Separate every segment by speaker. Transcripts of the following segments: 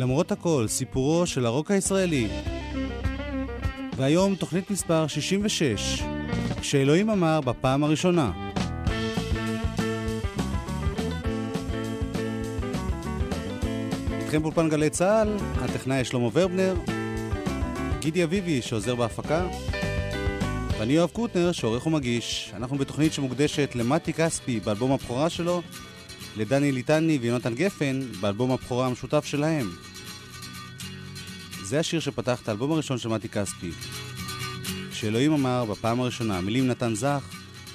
Speaker 1: למרות הכל, סיפורו של הרוק הישראלי. והיום תוכנית מספר 66, שאלוהים אמר בפעם הראשונה. איתכם באולפן גלי צה"ל, הטכנאי שלמה ורבנר, גידי אביבי שעוזר בהפקה, ואני יואב קוטנר שעורך ומגיש. אנחנו בתוכנית שמוקדשת למתי כספי באלבום הבכורה שלו, לדני ליטני ויונתן גפן באלבום הבכורה המשותף שלהם. זה השיר שפתח את האלבום הראשון של מתי כספי. שאלוהים אמר בפעם הראשונה, מילים נתן זך,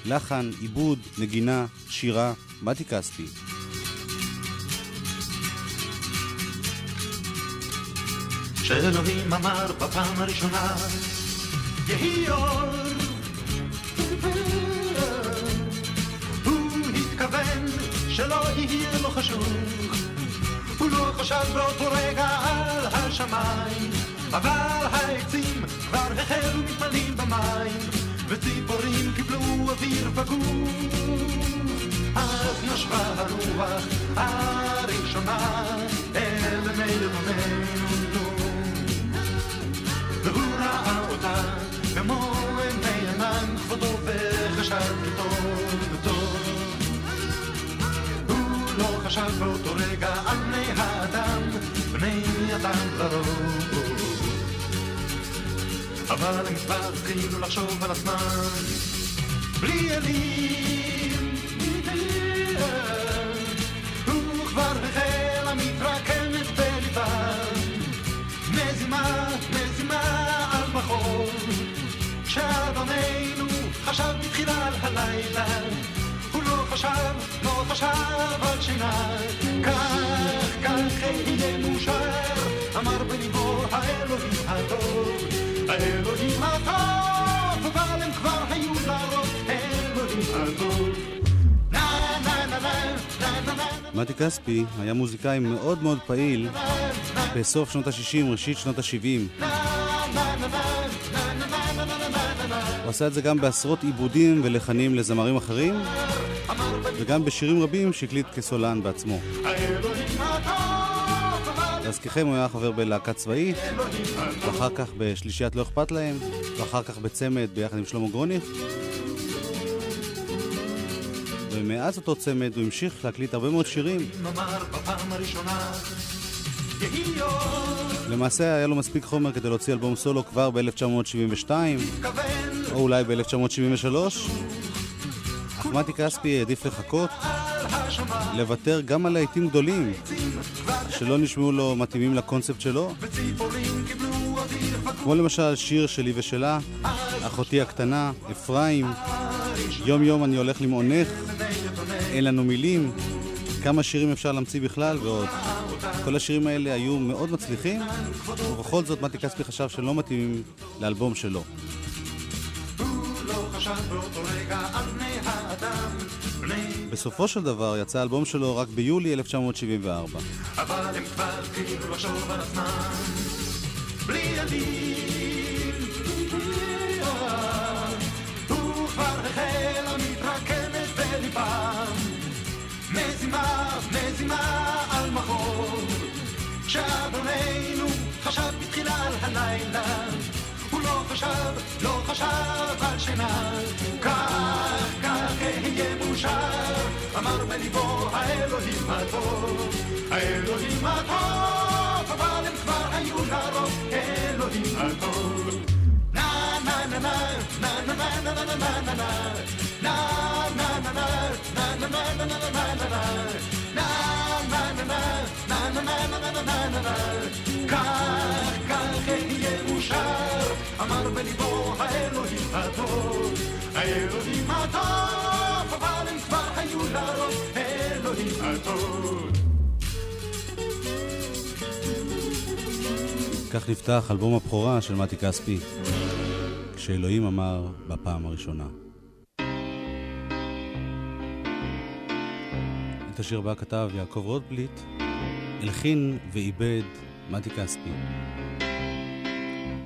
Speaker 1: לחן, עיבוד, נגינה, שירה, מתי כספי.
Speaker 2: שאלוהים אמר בפעם הראשונה, יהי אור. הוא התכוון שלא יהיה לו חשוך, הוא לא חשב באותו רגע על השמיים, אבל העצים כבר החלו מתמלאים במים, וציפורים קיבלו אוויר פגור. אז נשבה הרוח הראשונה אל מלבוננו. והוא ראה אותה במו עיני ענן כבודו וחשב טוב חשב באותו רגע על בני האדם, בני אדם לרוב. אבל הם כבר התחילו לחשוב על עצמם בלי אלים. הוא כבר החל המתרקמת בליבם. מזימה, מזימה על בחור, שאדוננו חשב בתחילה על הלילה, הוא לא חשב, חשב על שינה, כך, כך יהיה מאושר, אמר בליבו האלוהים הטוב, האלוהים הטוב, אבל הם כבר היו לרוב, האלוהים הטוב.
Speaker 1: מתי כספי היה מוזיקאי מאוד מאוד פעיל בסוף שנות ה-60, ראשית שנות ה-70. הוא עשה את זה גם בעשרות עיבודים ולחנים לזמרים אחרים, וגם בשירים רבים שהקליט כסולן בעצמו. להזכירכם, הוא היה חבר בלהקה צבאית, ואחר כך בשלישיית לא אכפת להם, ואחר כך בצמד ביחד עם שלמה גרוניך. ומאז אותו צמד הוא המשיך להקליט הרבה מאוד שירים. למעשה היה לו מספיק חומר כדי להוציא אלבום סולו כבר ב-1972,
Speaker 2: כוון
Speaker 1: או אולי ב-1973, אך מתי כספי העדיף לחכות, לוותר גם על להיטים גדולים, שלא נשמעו לו מתאימים לקונספט שלו, כמו למשל שיר שלי ושלה, אחותי הקטנה, אפרים, יום יום אני הולך למעונך, אין לנו מילים, כמה שירים אפשר להמציא בכלל ועוד. כל השירים האלה היו מאוד מצליחים, ובכל זאת מתי כספי חשב שלא מתאימים לאלבום שלו. בסופו של דבר יצא האלבום שלו רק ביולי 1974.
Speaker 2: אבל הם כבר התחילו לחשוב על עצמם בלי עלים. הוא כבר החל המתרקמת בליבם מזימה, מזימה על מחור שאדוננו חשב בתחילה על הלילה הוא לא חשב, לא חשב על שינה כך, כך אהיה מאושר אמר בליבו האלוהים הטוב האלוהים הטוב אבל הם כבר היו לרוב אלוהים הטוב na na na na na na na na na na כך כך אהיה מאושר אמר בליבו האלוהים הטוב האלוהים הטוב אבל הם כבר היו לרוב האלוהים הטוב
Speaker 1: כך נפתח אלבום הבכורה של מתי כספי, כשאלוהים אמר בפעם הראשונה. את השיר הבא כתב יעקב רוטבליט, הלחין ועיבד מתי כספי.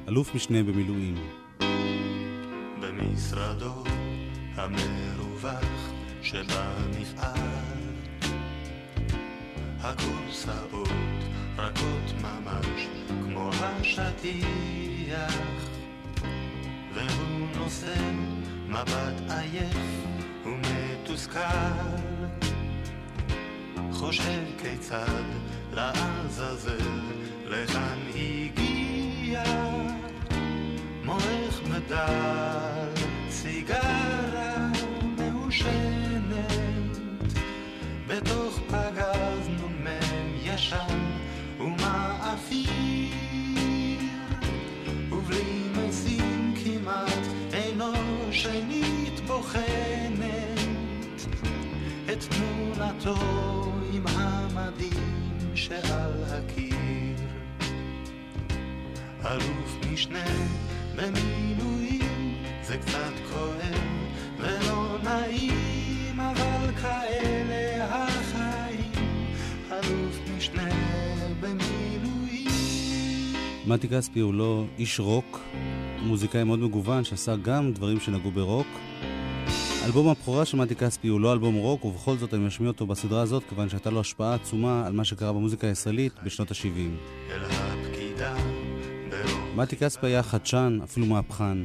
Speaker 1: אלוף משנה במילואים.
Speaker 2: במשרדו המרווח שבמפעל הקורסאות רכות ממש כמו השטיח והוא נושא מבט עייף ומתוסכל. חושב כיצד לעזאזל לכאן הגיע מורך מדל סיגרה שעל הקיר. אלוף משנה במילואים זה קצת כואב ולא נעים אבל כאלה החיים. אלוף משנה במילואים.
Speaker 1: מתי כספי הוא לא איש רוק, מוזיקאי מאוד מגוון שעשה גם דברים שנגעו ברוק. אלבום הבכורה של מתי כספי הוא לא אלבום רוק, ובכל זאת אני משמיע אותו בסדרה הזאת, כיוון שהייתה לו השפעה עצומה על מה שקרה במוזיקה הישראלית בשנות ה-70.
Speaker 2: אל הפקידה ברוב
Speaker 1: מתי כספי היה חדשן, אפילו מהפכן.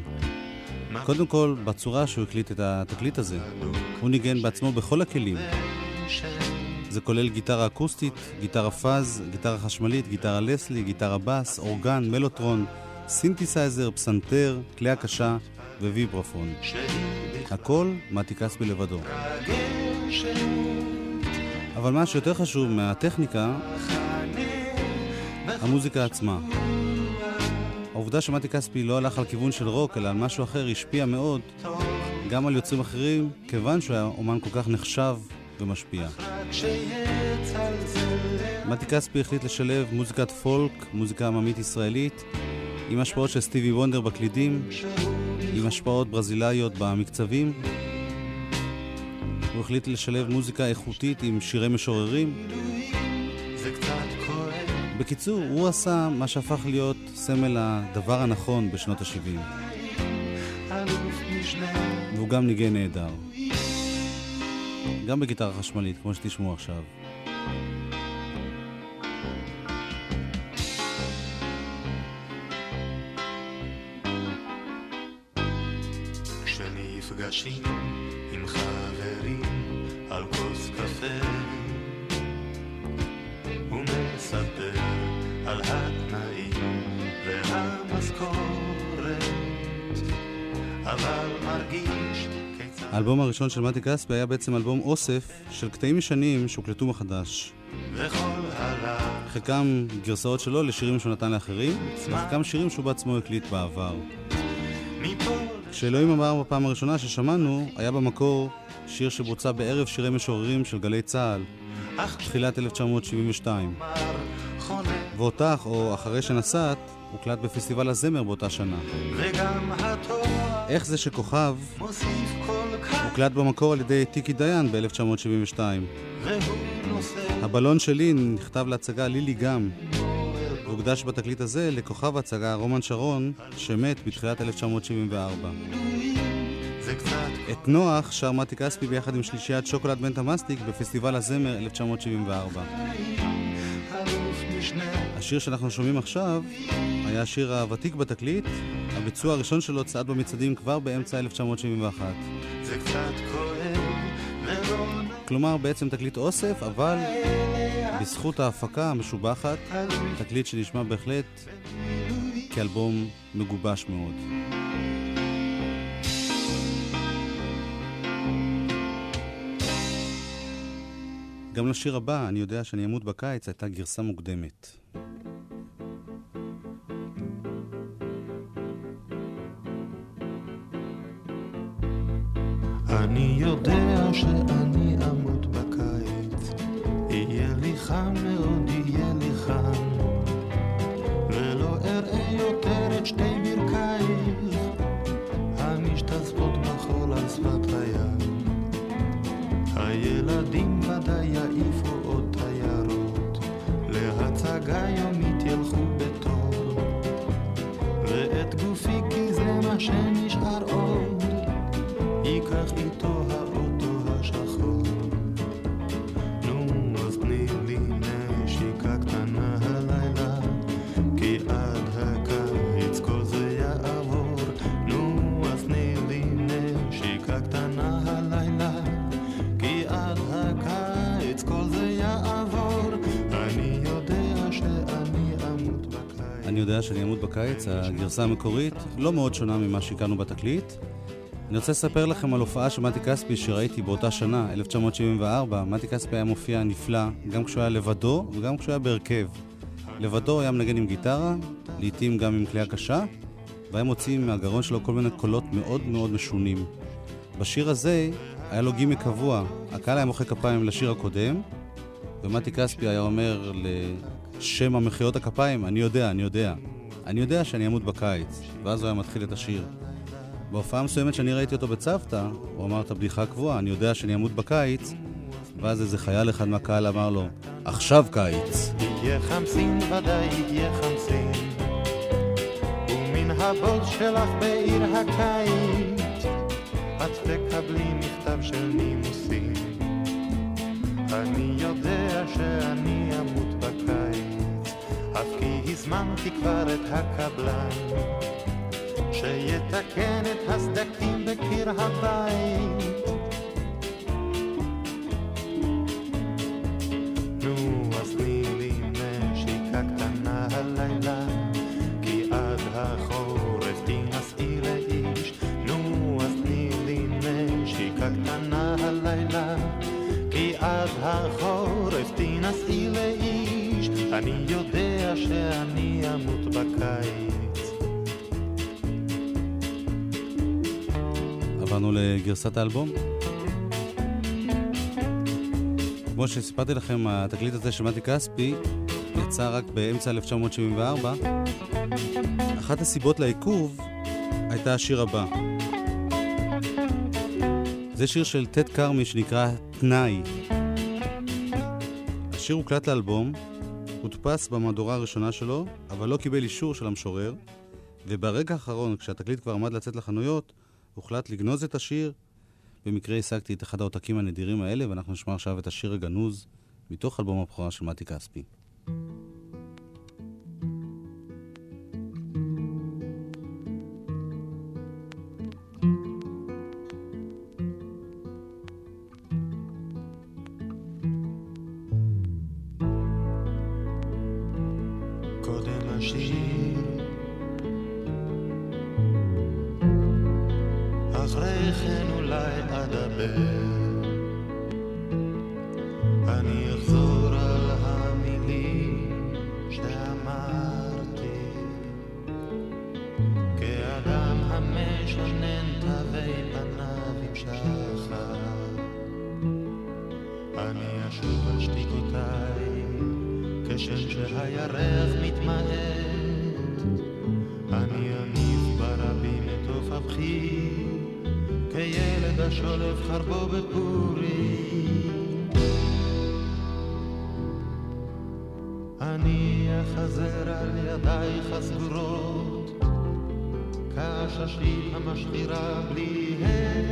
Speaker 1: קודם כל, בצורה שהוא הקליט את התקליט הזה. הוא ניגן בעצמו בכל הכלים. זה כולל גיטרה אקוסטית, גיטרה fuzz, גיטרה חשמלית, גיטרה לסלי, גיטרה בס, אורגן, מלוטרון, סינתסייזר, פסנתר, כלי הקשה וויברפון. הכל מתי כספי לבדו. אבל מה שיותר חשוב מהטכניקה, המוזיקה עצמה. העובדה שמתי כספי לא הלך על כיוון של רוק, אלא על משהו אחר, השפיע מאוד גם על יוצרים אחרים, כיוון שהוא היה אומן כל כך נחשב ומשפיע. מתי כספי החליט לשלב מוזיקת פולק, מוזיקה עממית ישראלית, עם השפעות של סטיבי וונדר בקלידים, עם השפעות ברזילאיות במקצבים. הוא החליט לשלב מוזיקה איכותית עם שירי משוררים. בקיצור, הוא עשה מה שהפך להיות סמל הדבר הנכון בשנות ה-70.
Speaker 2: אלוף משנה
Speaker 1: והוא גם ניגן נהדר. גם בגיטרה חשמלית, כמו שתשמעו עכשיו.
Speaker 2: כשנפגשים עם חברים על כוס קפה הוא מספר על התנאים והמשכורת אבל מרגיש כיצד
Speaker 1: האלבום הראשון של מתי כספי היה בעצם אלבום אוסף של קטעים ישנים שהוקלטו מחדש. חלקם גרסאות שלו לשירים שהוא נתן לאחרים, וחלקם שירים שהוא בעצמו הקליט בעבר.
Speaker 2: מפה
Speaker 1: כשאלוהים אמר בפעם הראשונה ששמענו, היה במקור שיר שבוצע בערב שירי משוררים של גלי צה"ל, תחילת 1972.
Speaker 2: כשמר חונה
Speaker 1: ואותך, או אחרי שנסעת, הוקלט בפסטיבל הזמר באותה שנה. איך זה שכוכב הוקלט במקור על ידי טיקי דיין ב-1972.
Speaker 2: והוא נושא
Speaker 1: הבלון שלי נכתב להצגה לילי גם, והוקדש בתקליט הזה לכוכב ההצגה רומן שרון, שמת בתחילת 1974.
Speaker 2: זה קצת
Speaker 1: את נוח שר מתי כספי ביחד עם שלישיית שוקולד בנט המסטיק בפסטיבל הזמר 1974.
Speaker 2: אלוף משנה
Speaker 1: השיר שאנחנו שומעים עכשיו היה השיר הוותיק בתקליט, הביצוע הראשון שלו צעד במצעדים כבר באמצע 1971.
Speaker 2: זה קצת כואב
Speaker 1: כלומר בעצם תקליט אוסף, אבל בזכות ההפקה המשובחת, תקליט שנשמע בהחלט כאלבום מגובש מאוד. גם לשיר הבא, אני יודע שאני אמות בקיץ, הייתה גרסה מוקדמת.
Speaker 2: אני יודע שאני חם מאוד,
Speaker 1: אני יודע שאני אמות בקיץ, הגרסה המקורית, לא מאוד שונה ממה שהכרנו בתקליט. אני רוצה לספר לכם על הופעה של מתי כספי שראיתי באותה שנה, 1974. מתי כספי היה מופיע נפלא, גם כשהוא היה לבדו וגם כשהוא היה בהרכב. לבדו היה מנגן עם גיטרה, לעיתים גם עם כלי קשה, והיה מוציא מהגרון שלו כל מיני קולות מאוד מאוד משונים. בשיר הזה היה לו גימי קבוע, הקהל היה מוחא כפיים לשיר הקודם, ומתי כספי היה אומר לשם המחיאות הכפיים, אני יודע, אני יודע. אני יודע שאני אמות בקיץ, ואז הוא היה מתחיל את השיר. בהופעה מסוימת שאני ראיתי אותו בצוותא, הוא אמר את הבדיחה הקבועה, אני יודע שאני אמות בקיץ, ואז איזה חייל אחד מהקהל אמר לו, עכשיו קיץ.
Speaker 2: יהיה חמסין ודאי יהיה חמסין, ומן הבוץ שלך בעיר הקיץ, את תקבלי מכתב של נימוסים. אני יודע שאני אמות אף כי הזמנתי כבר את הקבלן. שיתקן את הסדקים בקיר הבית.
Speaker 1: לגרסת האלבום. כמו שסיפרתי לכם, התקליט הזה של מתי כספי יצא רק באמצע 1974. אחת הסיבות לעיכוב הייתה השיר הבא. זה שיר של טד כרמי שנקרא תנאי. השיר הוקלט לאלבום, הודפס במהדורה הראשונה שלו, אבל לא קיבל אישור של המשורר, וברגע האחרון, כשהתקליט כבר עמד לצאת לחנויות, הוחלט לגנוז את השיר. במקרה השגתי את אחד העותקים הנדירים האלה, ואנחנו נשמע עכשיו את השיר הגנוז מתוך אלבום הבכורה של מתי כספי.
Speaker 2: אחרי כן אולי אדבר. אני אחזור על המילים שאמרתי, כאדם המשנן תווי פניו עם שחר. אני אשוב על שתיקותיי, כשם שהירח ידע שולף חרבו בפורים. אני אחזר על ידייך הסגורות, כעששית המשחירה בלי הן.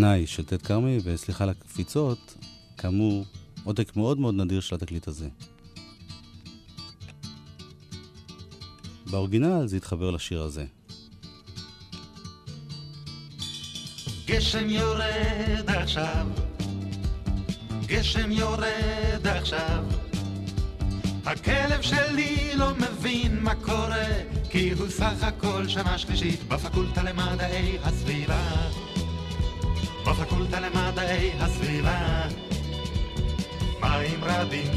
Speaker 1: תנאי של טד כרמי, וסליחה על הקפיצות, כאמור, עותק מאוד מאוד נדיר של התקליט הזה. באורגינל זה התחבר לשיר הזה.
Speaker 2: גשם יורד עכשיו, גשם יורד עכשיו. הכלב שלי לא מבין מה קורה, כי הוא סך הכל שנה שלישית בפקולטה למדעי הסביבה. בפקולטה למדעי הסביבה. מים רבים,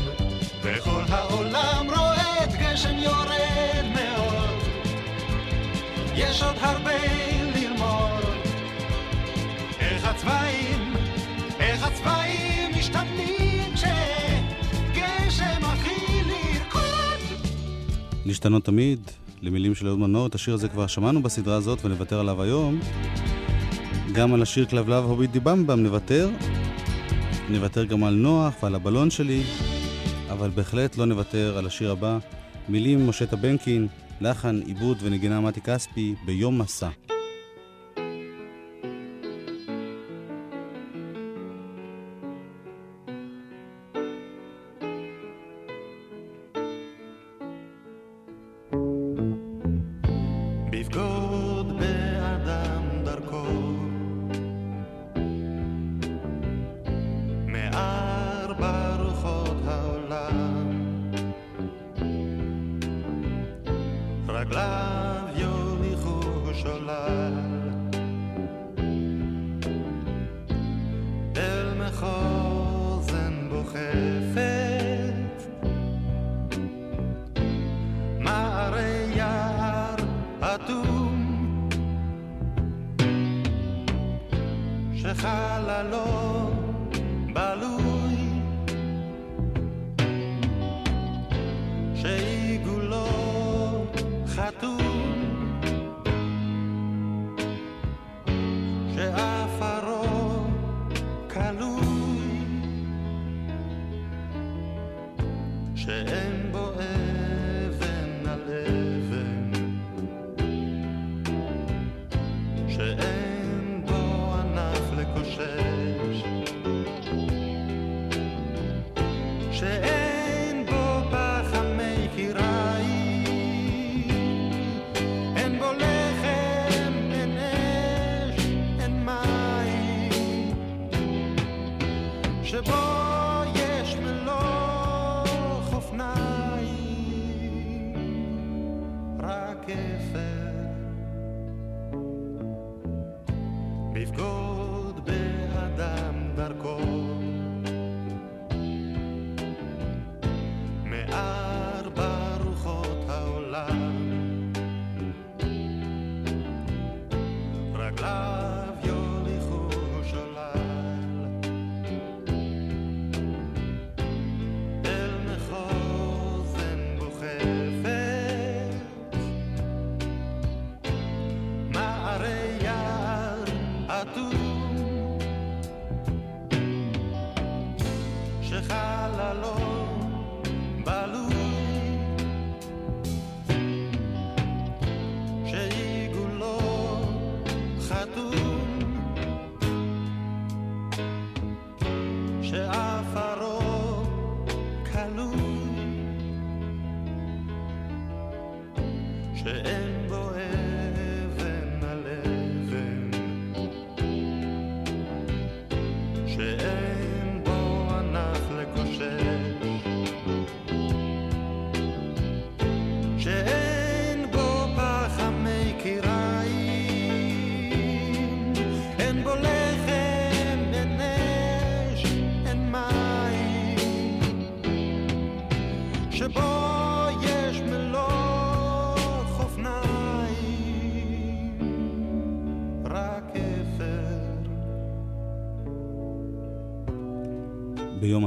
Speaker 2: וכל העולם את גשם יורד מאוד. יש עוד הרבה ללמוד, איך הצבעים, איך הצבעים משתנים כשגשם מתחיל לרקוד.
Speaker 1: להשתנות תמיד,
Speaker 2: למילים של אהוד מנור. את השיר הזה כבר שמענו בסדרה הזאת ונוותר עליו היום. גם על השיר כלבלב הוביט דיבמבם נוותר. נוותר גם על נוח ועל הבלון שלי, אבל בהחלט לא נוותר על השיר הבא. מילים משה טבנקין, לחן, עיבוד ונגינה מתי כספי ביום מסע.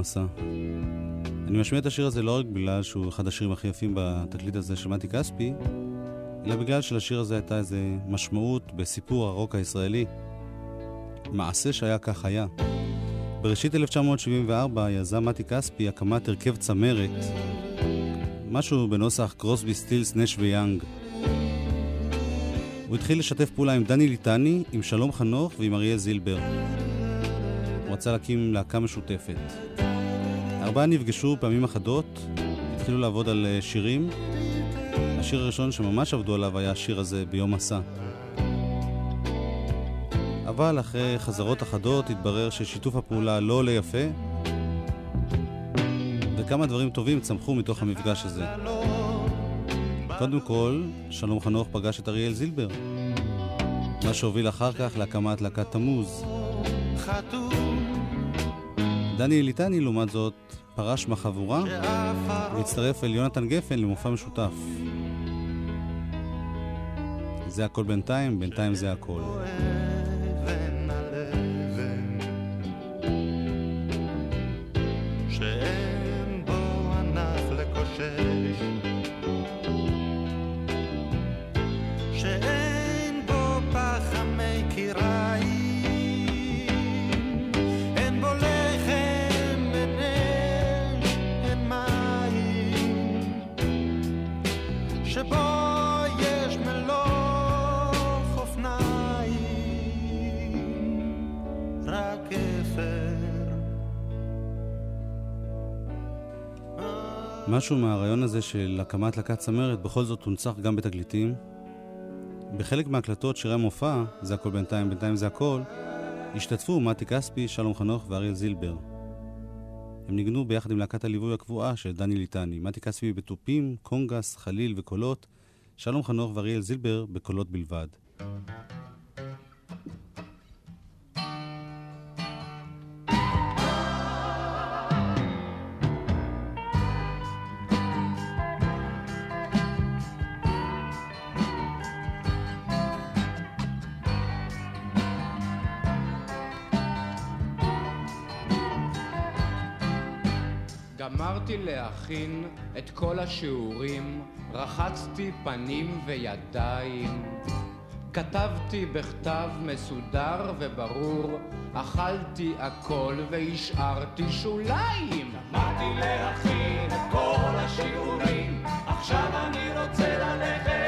Speaker 2: מסע. אני משמיע את השיר הזה לא רק בגלל שהוא אחד השירים הכי יפים בתקליט הזה של מתי כספי, אלא בגלל שלשיר הזה הייתה איזו משמעות בסיפור הרוק הישראלי. מעשה שהיה כך היה. בראשית 1974 יזם מתי כספי הקמת הרכב צמרת, משהו בנוסח קרוסבי סטילס, נש ויאנג. הוא התחיל לשתף פעולה עם דני ליטני, עם שלום חנוך ועם אריה זילבר. הוא רצה להקים להקה משותפת. ארבעה נפגשו פעמים אחדות, התחילו לעבוד על אה, שירים. השיר הראשון שממש עבדו עליו היה השיר הזה, ביום מסע. אבל אחרי חזרות אחדות התברר ששיתוף הפעולה לא עולה יפה, וכמה דברים טובים צמחו מתוך המפגש הזה. קודם כל, שלום חנוך פגש את אריאל זילבר, מה שהוביל אחר כך להקמת להקת תמוז. דני אליטני, לעומת זאת, פרש מהחבורה והצטרף אל יונתן גפן למופע משותף. זה הכל בינתיים, בינתיים זה הכל.
Speaker 1: משהו מהרעיון הזה של הקמת להקת צמרת בכל זאת הונצח גם בתקליטים. בחלק מהקלטות שירי המופע, זה הכל בינתיים, בינתיים זה הכל, השתתפו מתי כספי, שלום חנוך ואריאל זילבר. הם ניגנו ביחד עם להקת הליווי הקבועה של דני ליטני. מתי כספי בתופים, קונגס, חליל וקולות, שלום חנוך ואריאל זילבר בקולות בלבד.
Speaker 3: גמרתי להכין את כל השיעורים, רחצתי פנים וידיים. כתבתי בכתב מסודר וברור, אכלתי הכל והשארתי שוליים.
Speaker 2: גמרתי להכין את כל השיעורים, עכשיו אני רוצה ללכת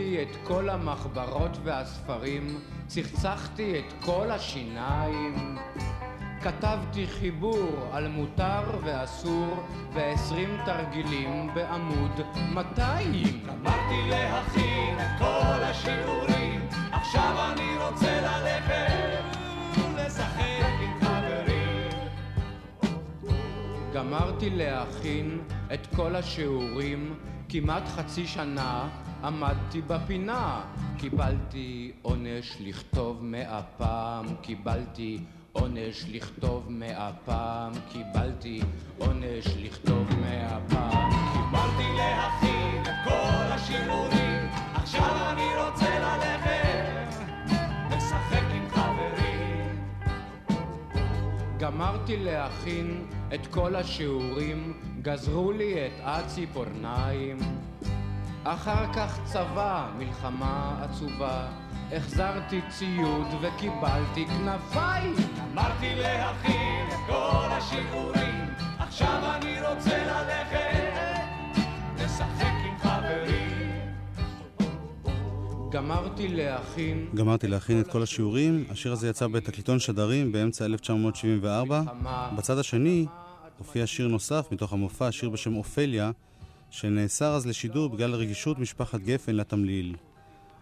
Speaker 3: עטפתי את כל המחברות והספרים, צחצחתי את כל השיניים. כתבתי חיבור על מותר ואסור ועשרים תרגילים בעמוד 200.
Speaker 2: גמרתי להכין את כל השיעורים, עכשיו אני רוצה ללכת לשחק עם חברים.
Speaker 3: גמרתי להכין את כל השיעורים, כמעט חצי שנה עמדתי בפינה. קיבלתי עונש לכתוב מאה פעם, קיבלתי עונש לכתוב מאה פעם, קיבלתי עונש לכתוב מאה פעם.
Speaker 2: גמרתי להכין את כל השיעורים, עכשיו אני רוצה ללכת לשחק עם חברים.
Speaker 3: גמרתי להכין את כל השיעורים, גזרו לי את הציפורניים. אחר כך צבא, מלחמה עצובה, החזרתי ציוד וקיבלתי כנפיים.
Speaker 2: גמרתי להכין את כל השיעורים, עכשיו אני רוצה ללכת לשחק עם חברים.
Speaker 3: גמרתי להכין
Speaker 1: גמרתי להכין את כל השיעורים, השיר הזה יצא בתקליטון שדרים באמצע 1974. בצד השני הופיע שיר נוסף מתוך המופע, שיר בשם אופליה, שנאסר אז לשידור בגלל רגישות משפחת גפן לתמליל.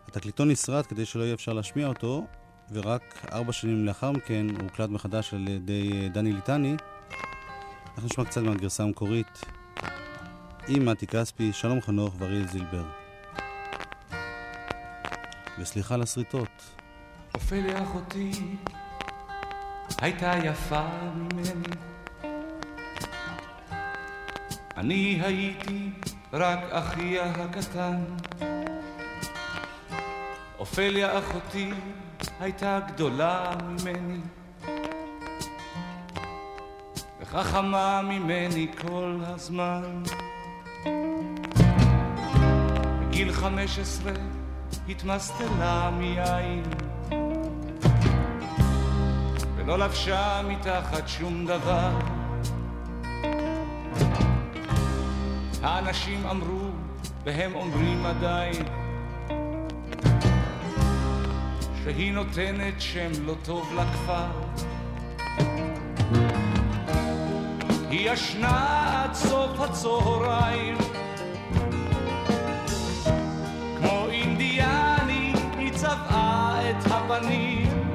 Speaker 1: התקליטון נשרט כדי שלא יהיה אפשר להשמיע אותו, ורק ארבע שנים לאחר מכן הוא הוקלט מחדש על ידי אה, דני ליטני. אנחנו נשמע קצת מהגרסה המקורית עם מתי כספי, שלום חנוך ואריאל זילבר. וסליחה על השריטות.
Speaker 4: אופליה אחותי הייתה יפה ממני אני הייתי רק אחיה הקטן. אופליה אחותי הייתה גדולה ממני. וחכמה ממני כל הזמן. בגיל חמש עשרה התמסטלה מיין. ולא לבשה מתחת שום דבר האנשים אמרו, והם אומרים עדיין, שהיא נותנת שם לא טוב לכפר. היא ישנה עד סוף הצהריים, כמו אינדיאני היא צבעה את הפנים,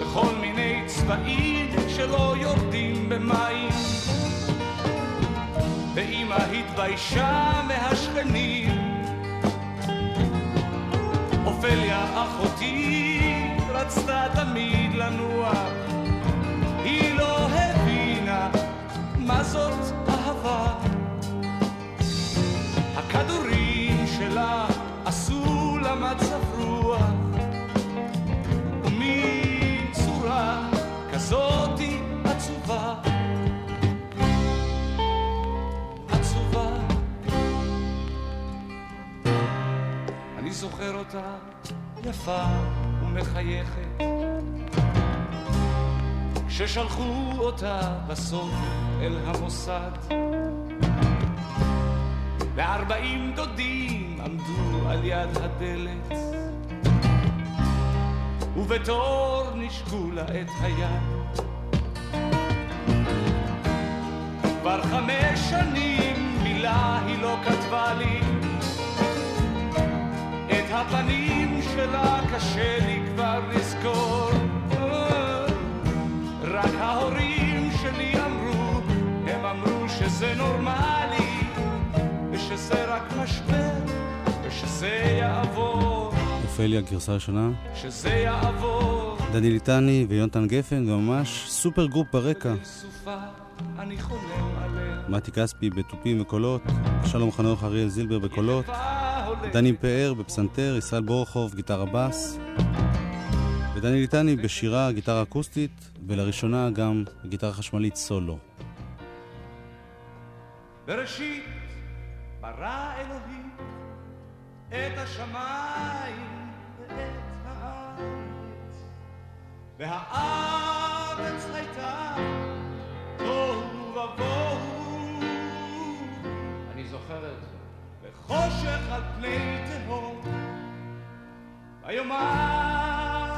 Speaker 4: בכל מיני צבעים שלא יורדים במים. ואמא התביישה מהשכנים. אופליה אחותי רצתה תמיד לנוע, היא לא הבינה מה זאת זוכר אותה יפה ומחייכת, כששלחו אותה בסוף אל המוסד. וארבעים דודים עמדו על יד הדלת, ובתור נשקו לה את היד. כבר חמש שנים מילה היא לא כתבה לי קשה לי כבר לזכור. רק ההורים שלי אמרו, הם אמרו שזה נורמלי ושזה רק משבר ושזה יעבור.
Speaker 1: אופליה, גרסה ראשונה.
Speaker 4: שזה יעבור.
Speaker 1: דני ליטני ויונתן גפן, וממש supergroup ברקע. מתי כספי בתופים וקולות, שלום חנוך אריאל זילבר בקולות, דני פאר בפסנתר, ישראל בורחוב גיטרה בס, ודני ליטני בשירה גיטרה אקוסטית, ולראשונה גם גיטרה חשמלית סולו.
Speaker 4: בראשית ברא אלוהים את השמיים ואת הארץ והארץ הייתה תוהו ובוהו
Speaker 3: אני זוכר את זה.
Speaker 4: וחושך על פני תהום. ויאמר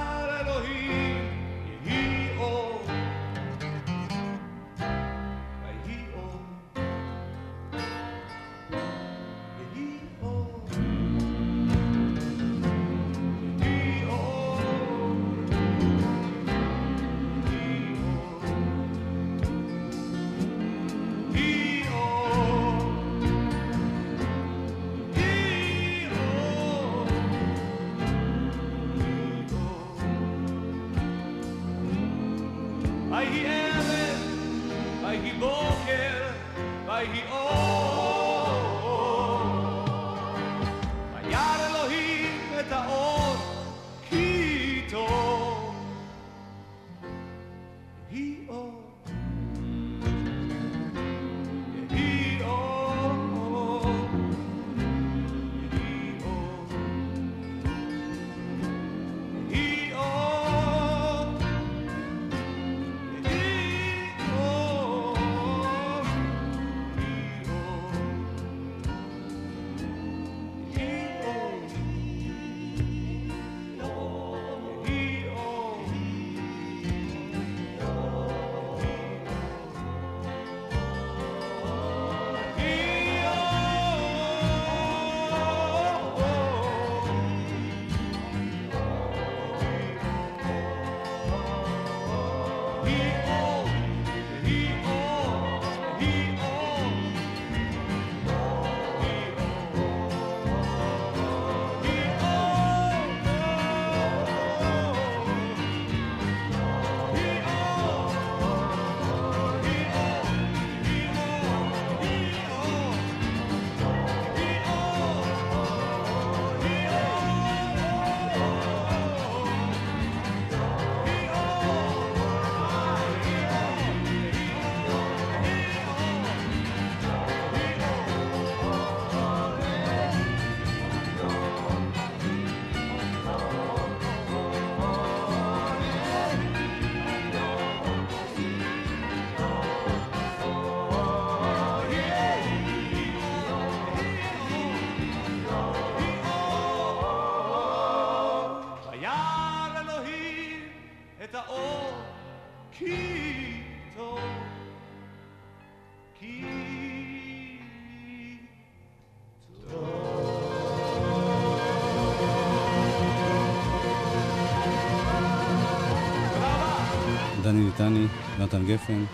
Speaker 1: דני ליטני, יונתן גפן,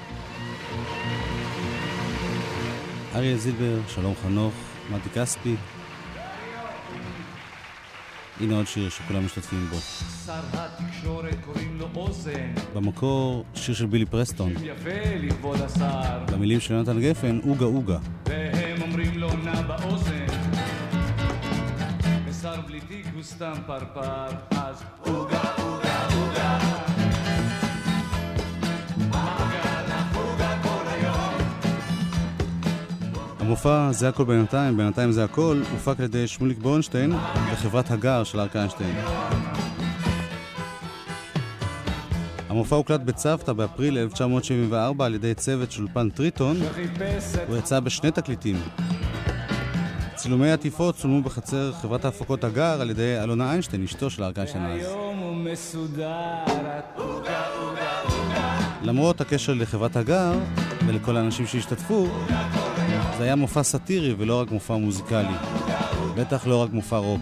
Speaker 1: אריה זילבר, שלום חנוך, מתי כספי. הנה עוד שיר שכולם משתתפים בו.
Speaker 4: שר התקשורת קוראים לו אוזן
Speaker 1: במקור, שיר של בילי פרסטון.
Speaker 4: יפה לכבוד השר
Speaker 1: במילים של יונתן גפן, אוגה אוגה.
Speaker 4: והם אומרים לו נע באוזן ושר בלי תיק הוא סתם פרפר אז עוגה עוגה
Speaker 1: המופע זה הכל בינתיים, בינתיים זה הכל, הופק על ידי שמוליק ברונשטיין בחברת הגר של אריק איינשטיין. המופע הוקלט בצוותא באפריל 1974 על ידי צוות של אולפן טריטון, הוא יצא בשני תקליטים. צילומי עטיפות צולמו בחצר חברת ההפקות הגר על ידי אלונה איינשטיין, אשתו של ארקן שנאז. למרות הקשר לחברת הגר ולכל האנשים שהשתתפו, זה היה מופע סאטירי ולא רק מופע מוזיקלי. בטח לא רק מופע רוק.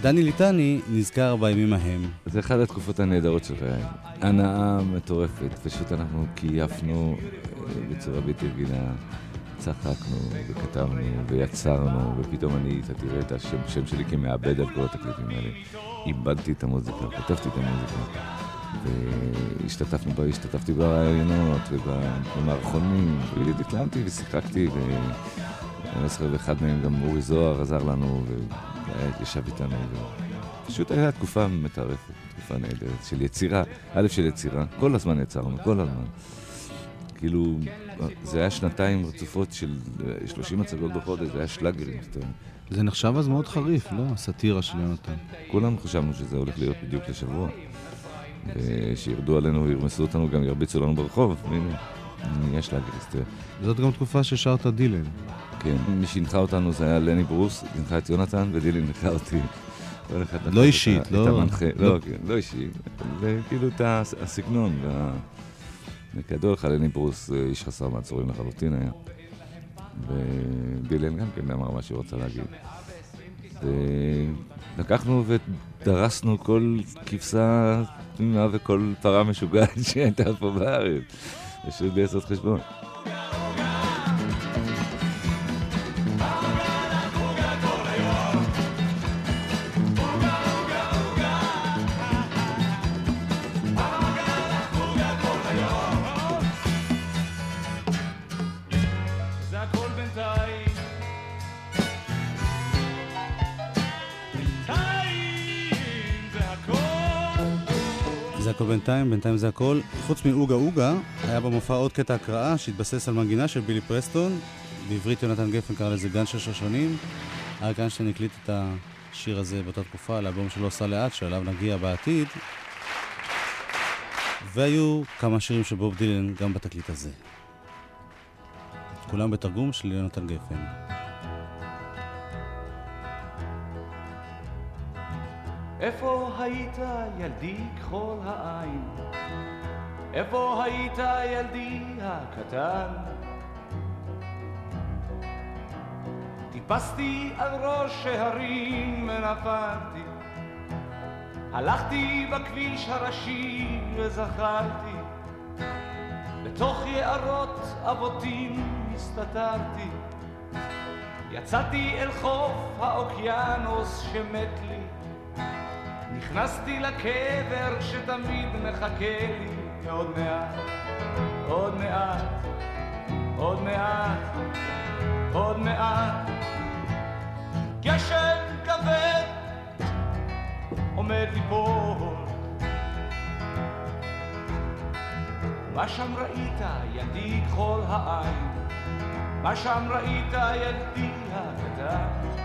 Speaker 1: דני ליטני נזכר בימים ההם.
Speaker 5: זה אחת התקופות הנהדרות של חיי. הנאה מטורפת, פשוט אנחנו קייפנו אה, בצורה בלתי רגילה. צחקנו וכתבנו ויצרנו, ופתאום אני, אתה תראה את השם שם שלי כמעבד על כל התקליטים האלה. איבדתי את המוזיקה, כתבתי את המוזיקה. והשתתפנו בה, השתתפתי ברעיונות ובמערכונים, והתלהמתי ושיחקתי, ואני לא זוכר, ואחד מהם גם אורי זוהר עזר לנו, וישב איתנו, ופשוט הייתה תקופה מטרפת, תקופה נהדרת של יצירה, א' של יצירה, כל הזמן יצרנו, כל הזמן. כאילו, זה היה שנתיים רצופות של 30 הצגות בחודש, זה היה שלאגרים.
Speaker 1: זה נחשב אז מאוד חריף, לא? הסאטירה של יונתן.
Speaker 5: כולנו חשבנו שזה הולך להיות בדיוק לשבוע. ושירדו עלינו וירמסו אותנו, גם ירביצו לנו ברחוב, והנה, יש לאגריסט.
Speaker 1: זאת גם תקופה ששרת דילן.
Speaker 5: כן, מי שהנחה אותנו זה היה לני ברוס, הנחה את יונתן, ודילן הנחה אותי.
Speaker 1: לא אישית, לא...
Speaker 5: לא, לא, כן, לא אישית, וכאילו את הסגנון. וכידוע לך, לני ברוס אה, איש חסר מעצורים לחלוטין היה. ודילן גם כן אמר מה שהוא רצה להגיד. ולקחנו ודרסנו כל כבשה תמימה וכל פרה משוגעת שהייתה פה בארץ. פשוט בלי לעשות חשבון.
Speaker 1: הכל בינתיים, בינתיים זה הכל. חוץ מאוגה אוגה, היה במופע עוד קטע הקראה שהתבסס על מנגינה של בילי פרסטון. בעברית יונתן גפן קרא לזה גן של שושנים. אריק איינשטיין הקליט את השיר הזה באותה תקופה על האלבום שלו עושה לאט, שעליו נגיע בעתיד. והיו כמה שירים של בוב דילן גם בתקליט הזה. כולם בתרגום של יונתן גפן.
Speaker 4: איפה היית ילדי כחול העין? איפה היית ילדי הקטן? טיפסתי על ראש ההרים ונפלתי הלכתי בכביש הראשי וזכרתי בתוך יערות אבותים הסתתרתי יצאתי אל חוף האוקיינוס שמת לי נכנסתי לקבר שתמיד מחכה לי עוד מעט, עוד מעט, עוד מעט, עוד מעט. גשם כבד עומד ליפול. מה שם ראית, ילדי כחול העין? מה שם ראית, ילדי הקטן?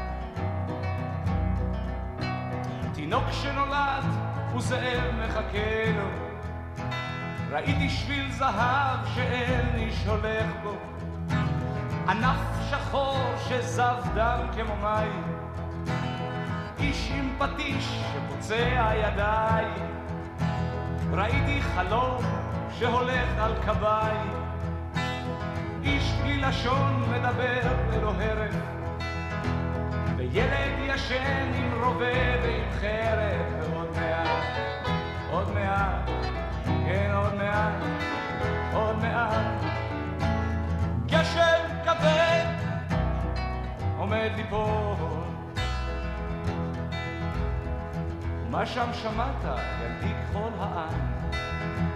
Speaker 4: תינוק שנולד וזאב מחכה לו. ראיתי שביל זהב שאין איש הולך בו, ענף שחור שזב דם כמו מים, איש עם פטיש שפוצע ידיים. ראיתי חלום שהולך על קביים, איש בלי לשון מדבר ללא הרף. וילד ישן עם רובה ועם חרב, ועוד מעט, עוד מעט, כן עוד מעט, עוד מעט. גשם כבד עומד ליפול. מה שם שמעת, ילדי כחול העין?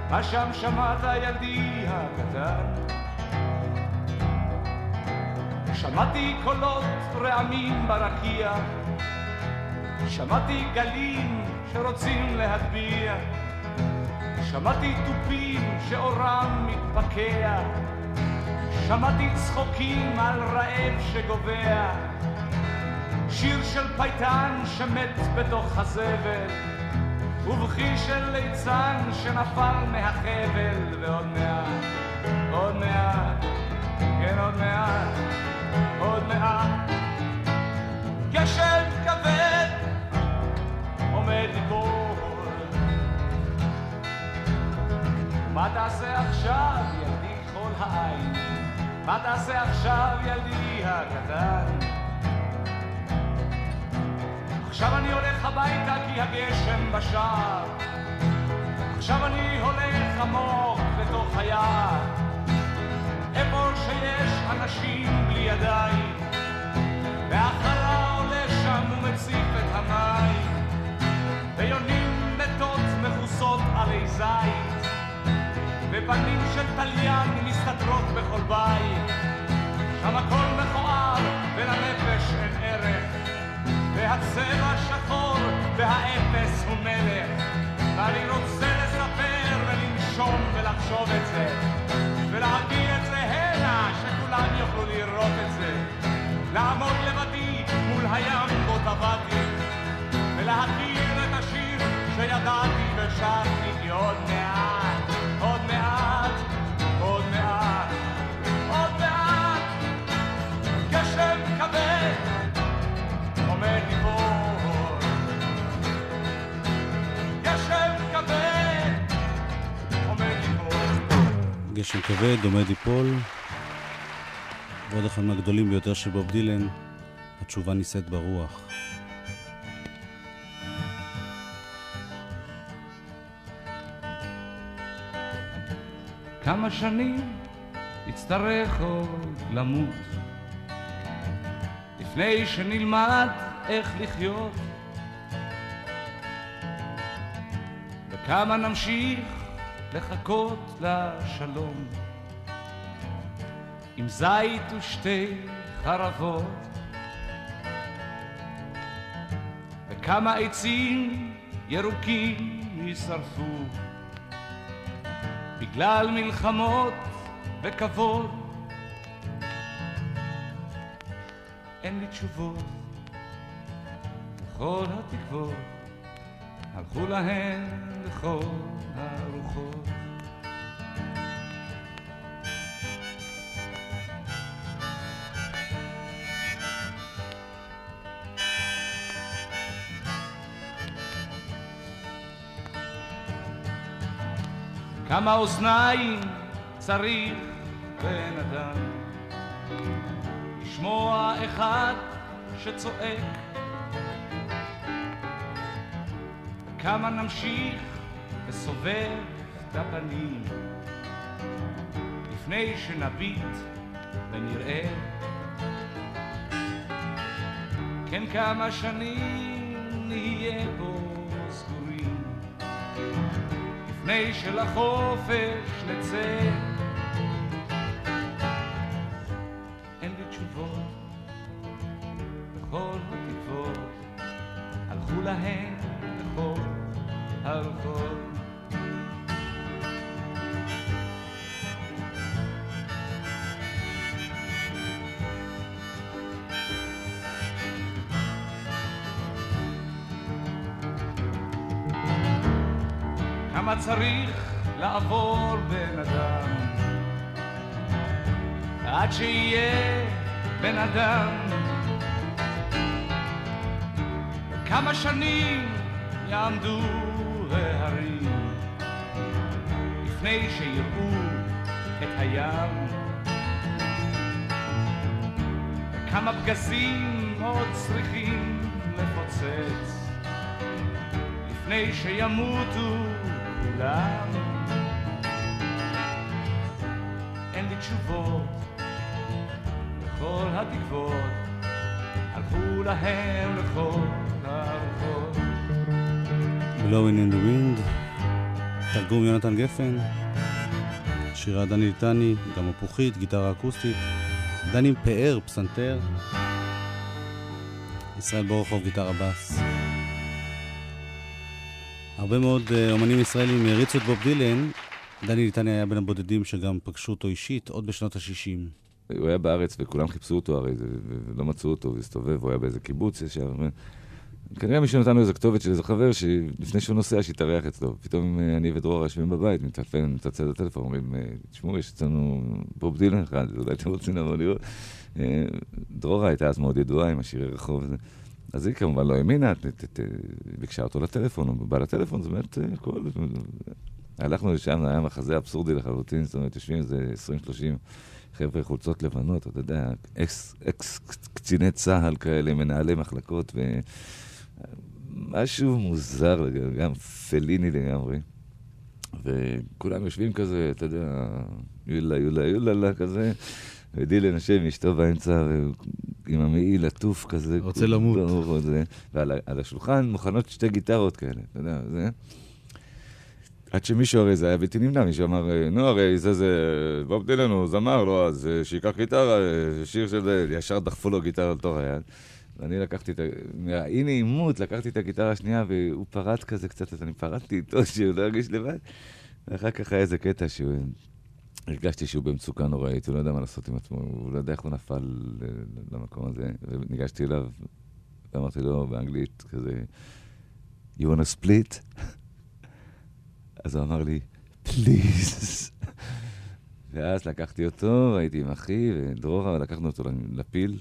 Speaker 4: מה שם שמעת, ילדי הקטן? שמעתי קולות רעמים ברקיע, שמעתי גלים שרוצים להטביע, שמעתי תופים שאורם מתפקע, שמעתי צחוקים על רעב שגובע, שיר של פייטן שמת בתוך הזבל, ובכי של ליצן שנפל מהחבל, ועוד מעט, עוד מעט כן עוד מעט, עוד מעט. גשם כבד עומד ליפול. מה תעשה עכשיו, ילדי כחול העין? מה תעשה עכשיו, ילדי הקטן? עכשיו אני הולך הביתה כי הגשם בשער. עכשיו אני הולך עמוק לתוך היער. איפה שיש אנשים בלי ידיים, והחלה עולה שם ומציף את המים. ויונים מתות מכוסות עלי זית, ופנים של תליין מסתתרות בכל בית. שם הכל מכוער ולנפש אין ערך. והצבע שחור והאפס הוא מלך ואני רוצה לספר ולנשום ולחשוב את זה ולהביא שכולם יוכלו לראות את זה לעמוד לבדי מול הים בו טבעתי ולהכיר את השיר שידעתי ושרתי כי עוד מעט, עוד מעט, עוד מעט, עוד מעט גשם כבד עומד ליפול. גשם כבד.
Speaker 1: גשם כבד עומד ליפול. ועוד אחד מהגדולים ביותר של בוב דילן, התשובה נישאת ברוח.
Speaker 4: כמה שנים יצטרך עוד למות? לפני שנלמד איך לחיות? וכמה נמשיך לחכות לשלום עם זית ושתי חרבות וכמה עצים ירוקים יישרפו בגלל מלחמות וכבוד. אין לי תשובות, וכל התקוות הלכו להן לכל הרוחות. כמה אוזניים צריך בן אדם? לשמוע אחד שצועק. כמה נמשיך לסובב את הפנים? לפני שנביט ונראה. כן כמה שנים נהיה פה לפני שלחופש נצא. אין לי תשובות, וכל התקוות הלכו להן כמה צריך לעבור בן אדם. עד שיהיה בן אדם. כמה שנים יעמדו ההרים לפני שיראו את הים? כמה פגזים עוד צריכים לפוצץ לפני שימותו כולם. אין לי תשובות, וכל התקוות הלכו להם לכל הרוחות.
Speaker 1: Blowing in the Wind, תרגום יונתן גפן, שירה דני ליטני, גם מפוחית, גיטרה אקוסטית, דני פאר, פסנתר, ישראל בורחוב, גיטרה בס. הרבה מאוד uh, אומנים ישראלים העריצו את בוב דילן. דני ליטני היה בין הבודדים שגם פגשו אותו אישית עוד בשנות ה-60.
Speaker 5: הוא היה בארץ וכולם חיפשו אותו הרי, ולא מצאו אותו, והסתובב, הוא היה באיזה קיבוץ ישר. כנראה מישהו נתן לו איזה כתובת של איזה חבר, שלפני שהוא נוסע, שיתארח אצלו. פתאום אה, אני ודרור יושבים בבית, מטלפן, מצלצל לטלפון, אומרים, אה, תשמעו, יש אצלנו בוב דילן אחד, אולי אתם רוצים לבוא לראות. אה, דרורה הייתה אז מאוד ידועה עם השירי רחוב. אז היא כמובן לא האמינה, ביקשה אותו לטלפון, הוא בא לטלפון, זאת אומרת, הכל... הלכנו לשם, היה מחזה אבסורדי לחלוטין, זאת אומרת, יושבים איזה 20-30 חבר'ה חולצות לבנות, אתה יודע, אקס, אקס קציני צה"ל כאלה, מנהלי מחלקות, ומשהו מוזר, גם פליני לגמרי. וכולם יושבים כזה, אתה יודע, יולה, יולה, יולה, כזה, ודילן עם אשתו באמצע, עם המעיל עטוף כזה.
Speaker 1: רוצה למות.
Speaker 5: ועל השולחן מוכנות שתי גיטרות כאלה, אתה יודע, זה. עד שמישהו, הרי זה היה בלתי נמנע, מישהו אמר, נו, הרי זה זה, בוב דילן הוא זמר, לא, אז שייקח גיטרה, שיר של... ישר דחפו לו גיטרה לתוך היד. ואני לקחתי את ה... מהאי נעימות, לקחתי את הגיטרה השנייה, והוא פרט כזה קצת, אז אני פרטתי איתו, שהוא לא ירגיש לבד. ואחר כך היה איזה קטע שהוא... הרגשתי שהוא במצוקה נוראית, הוא לא יודע מה לעשות עם עצמו, הוא לא יודע איך הוא נפל למקום הזה. וניגשתי אליו, ואמרתי לו באנגלית כזה, You want to split? אז הוא אמר לי, פליז. ואז לקחתי אותו, הייתי עם אחי ודרורה, לקחנו אותו לפיל.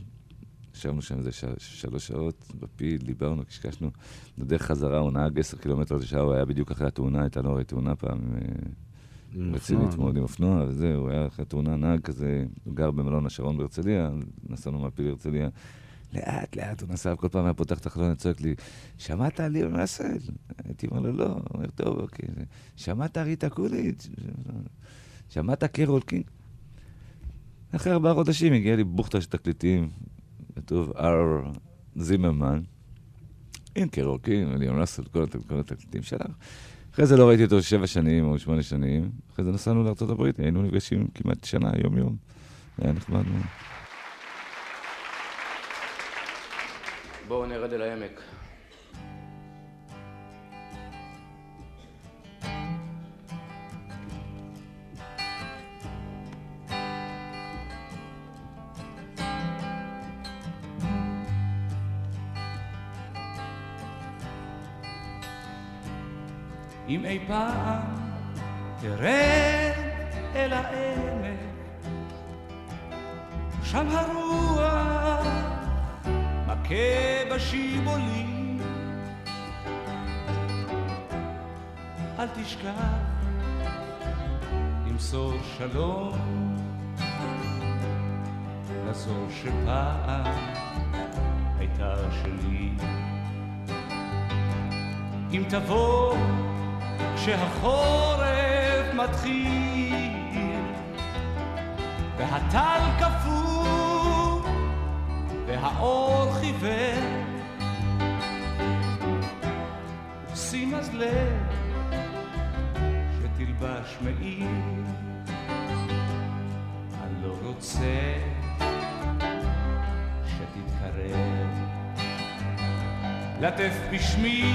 Speaker 5: ישבנו שם איזה שלוש שעות בפיל, דיברנו, קשקשנו. בדרך חזרה הוא נהג עשר קילומטר לשעה, הוא היה בדיוק אחרי התאונה, הייתה לו תאונה פעם רצינית מאוד עם אופנוע, וזהו, הוא היה אחרי התאונה נהג כזה, הוא גר במלון השרון בהרצליה, נסענו מהפיל להרצליה. לאט, לאט הוא נסע, כל פעם היה פותח את החלון וצועק לי, שמעת על ליאון אסל? הייתי אומר לו, לא. הוא אומר, טוב, אוקיי. שמעת ריטה קוליץ'? שמעת קרול קינג? אחרי ארבעה חודשים הגיע לי בוכטה של תקליטים, כתוב אר זימרמן, עם קרול קינג, ליאון ראסל, כל התקליטים שלך. אחרי זה לא ראיתי אותו שבע שנים או שמונה שנים, אחרי זה נסענו לארה"ב, היינו נפגשים כמעט שנה, יום-יום. היה נחמד מאוד.
Speaker 3: בואו נרד אל העמק.
Speaker 4: אי פעם תרד אל העמק, שם הרוח מכה בשיבולים. אל תשכח למסור שלום לזו שפעם הייתה שלי. אם תבוא כשהחורף מתחיל והטל קפוא והאור חיוור. שים אז לב שתלבש מעיל, אני לא רוצה שתתקרב. לטף בשמי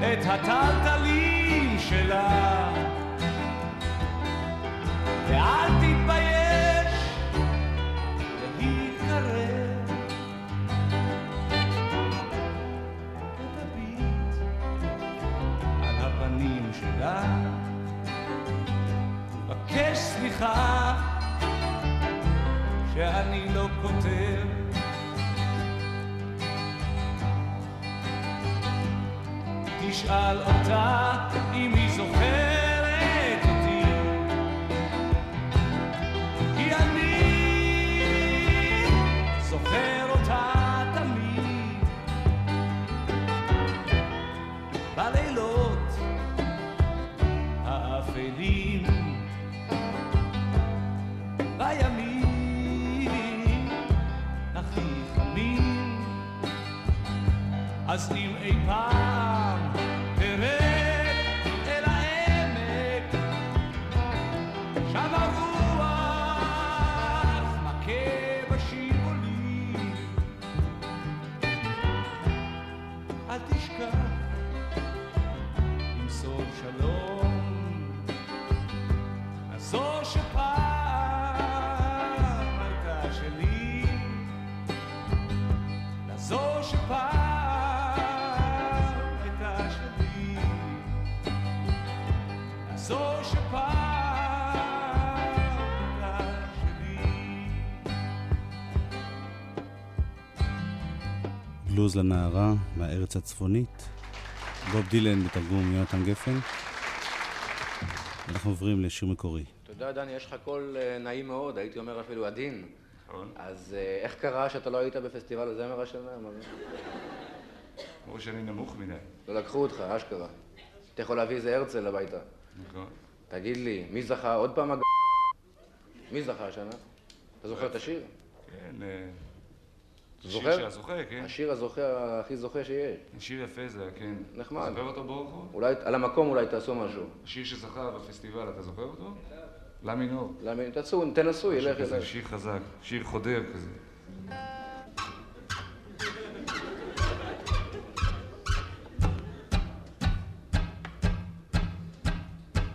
Speaker 4: את הטלטלים שלה, ואל תשאל אותה אם היא זוכרת אותי. כי אני זוכר אותה תמיד. בלילות האפלים אז אם אי פעם
Speaker 1: בלוז לנערה מהארץ הצפונית. בוב דילן בתרגום יונתן גפן. אנחנו עוברים לשיר מקורי.
Speaker 3: אתה יודע, דני, יש לך קול אה, נעים מאוד, הייתי אומר אפילו עדין.
Speaker 6: נכון.
Speaker 3: אז אה, איך קרה שאתה לא היית בפסטיבל הזמר השנה?
Speaker 6: אמרו שאני נמוך מדי.
Speaker 3: לא לקחו אותך, אשכרה. אתה יכול להביא איזה הרצל הביתה.
Speaker 6: נכון.
Speaker 3: תגיד לי, מי זכה עוד פעם הג... מי זכה השנה? אתה זוכר את השיר?
Speaker 6: כן, שיר
Speaker 3: זוכר?
Speaker 6: שהזוכה, כן.
Speaker 3: השיר הזוכה, הכי זוכה שיש.
Speaker 6: שיר יפה זה, כן.
Speaker 3: נחמד.
Speaker 6: זוכר אותו ברחוב?
Speaker 3: אולי, על המקום אולי תעשו משהו.
Speaker 6: השיר שזכה בפסטיבל, אתה זוכר אותו? לה מינור.
Speaker 3: למה, תעשו, תנסו, ילך, ילך.
Speaker 6: שיר חזק, שיר חודר כזה.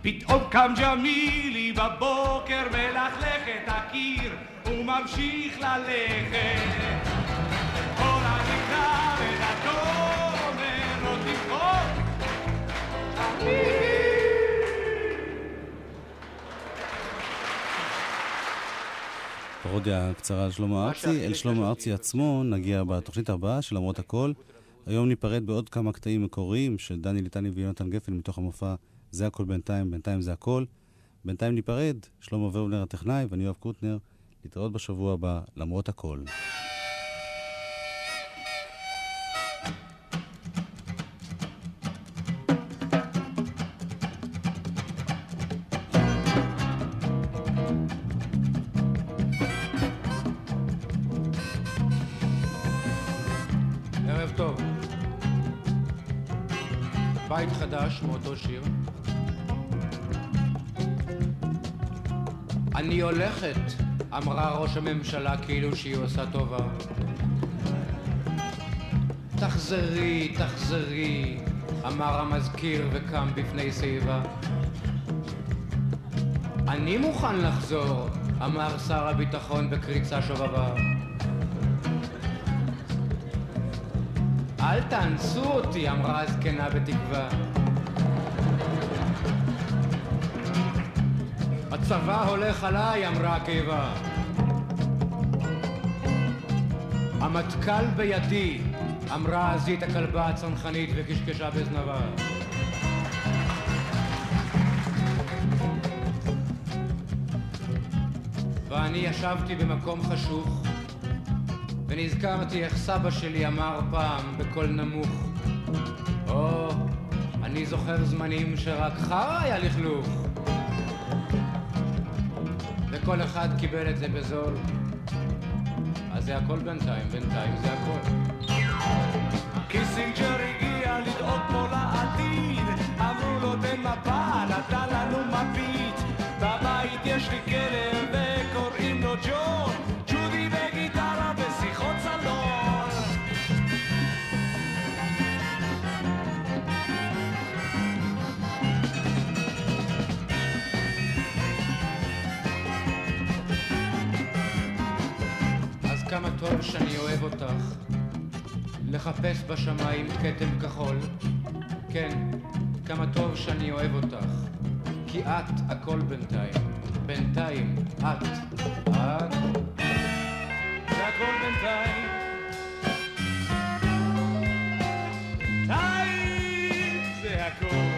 Speaker 4: פתאום קם ג'מילי בבוקר מלכלך את הקיר וממשיך ללכת
Speaker 1: פרודיה קצרה על שלמה ארצי. אל שלמה ארצי עצמו נגיע בתוכנית הבאה של למרות הכל. היום ניפרד בעוד כמה קטעים מקוריים של דני ליטני ויונתן גפן מתוך המופע זה הכל בינתיים, בינתיים זה הכל. בינתיים ניפרד, שלמה ורבנר הטכנאי ואני יואב קוטנר. להתראות בשבוע הבא, למרות הכל.
Speaker 3: חדש מאותו שיר. אני הולכת, אמרה ראש הממשלה כאילו שהיא עושה טובה. תחזרי, תחזרי, אמר המזכיר וקם בפני שיבה. אני מוכן לחזור, אמר שר הביטחון בקריצה שובבה. אל תאנסו אותי, אמרה הזקנה בתקווה. הצבא הולך עליי, אמרה הקיבה. המטכ"ל בידי, אמרה הזית הכלבה הצנחנית וקשקשה בזנבה. ואני ישבתי במקום חשוך, ונזכרתי איך סבא שלי אמר פעם בקול נמוך, או, אני זוכר זמנים שרק חרא היה לכלוך. וכל אחד קיבל את זה בזול. אז זה הכל בינתיים, בינתיים זה הכל.
Speaker 4: קיסינג'ר הגיע
Speaker 3: טוב שאני אוהב אותך, לחפש בשמיים כתם כחול. כן, כמה טוב שאני אוהב אותך, כי את הכל בינתיים. בינתיים, את. את.
Speaker 4: זה הכל בינתיים די, זה הכל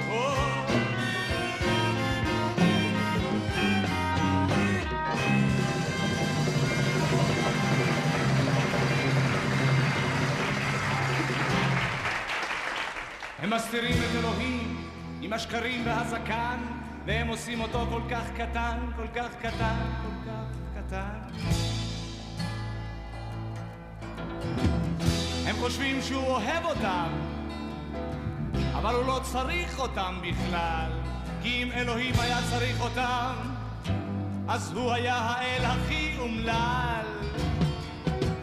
Speaker 4: הם מסתירים את אלוהים עם השקרים והזקן והם עושים אותו כל כך קטן, כל כך קטן, כל כך קטן. הם חושבים שהוא אוהב אותם אבל הוא לא צריך אותם בכלל כי אם אלוהים היה צריך אותם אז הוא היה האל הכי אומלל.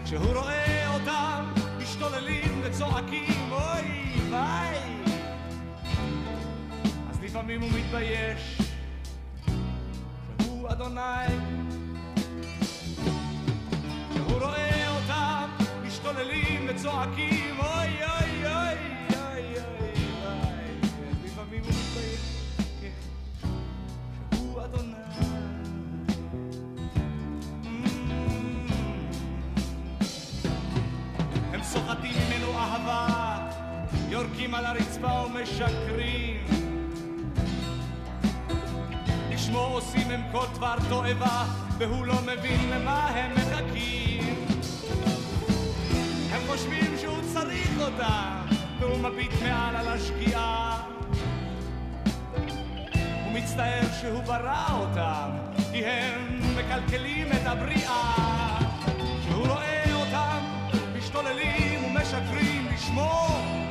Speaker 4: כשהוא רואה אותם משתוללים וצועקים אוי ביי לפעמים הוא מתבייש. שהוא אדוני. כשהוא רואה אותם משתוללים וצועקים אוי אוי אוי אוי אוי אוי. לפעמים הוא מתבייש. כן, שהוא אדוני. הם סוחטים ממנו אהבה, יורקים על הרצפה ומשקרים. לשמו עושים הם כל דבר תועבה, והוא לא מבין למה הם מחכים. הם חושבים שהוא צריך אותה, והוא מביט מעל על השקיעה. הוא מצטער שהוא ברא אותם, כי הם מקלקלים את הבריאה. שהוא רואה אותם משתוללים ומשקרים לשמו.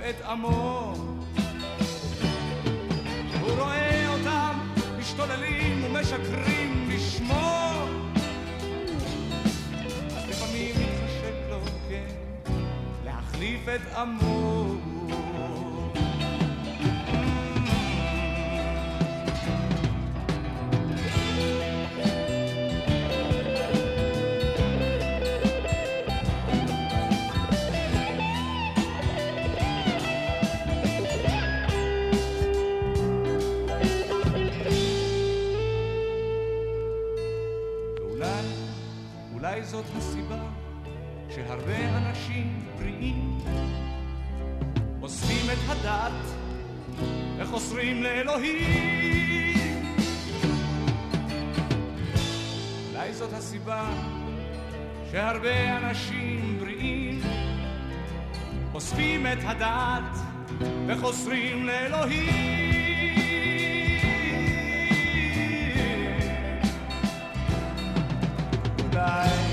Speaker 4: את עמו. הוא רואה אותם משתוללים ומשקרים לשמו. אז לפעמים מתחשק לו, כן, להחליף את עמו. זאת הסיבה שהרבה אנשים בריאים אוספים את הדת וחוסרים לאלוהים. אולי זאת הסיבה שהרבה אנשים בריאים אוספים את הדת וחוסרים לאלוהים. אולי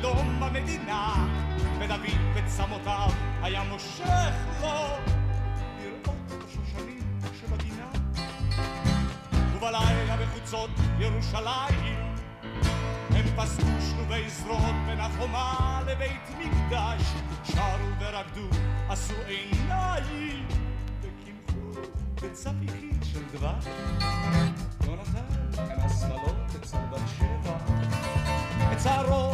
Speaker 4: אדום במדינה, ודוד בצמותיו היה מושך לו לראות את השושנים שבגינה. ובלילה בחוצות ירושלים הם פסקו שלובי זרועות בין החומה לבית מקדש, שרו ורקדו, עשו עיניים, וקינחו בצפיחית של דבש. יונתן כנס לעלות אצל בת שבע, את שערו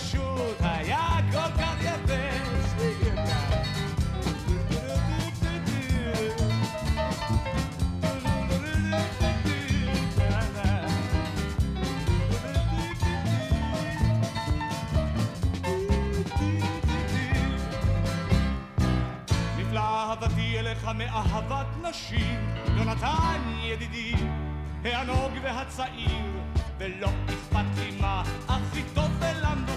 Speaker 4: פשוט היה כל כך יפה. מאהבת נשים, יונתן ידידי, הענוג והצעיר, ולא אכפת לי מה, אחיתופל המלוכלך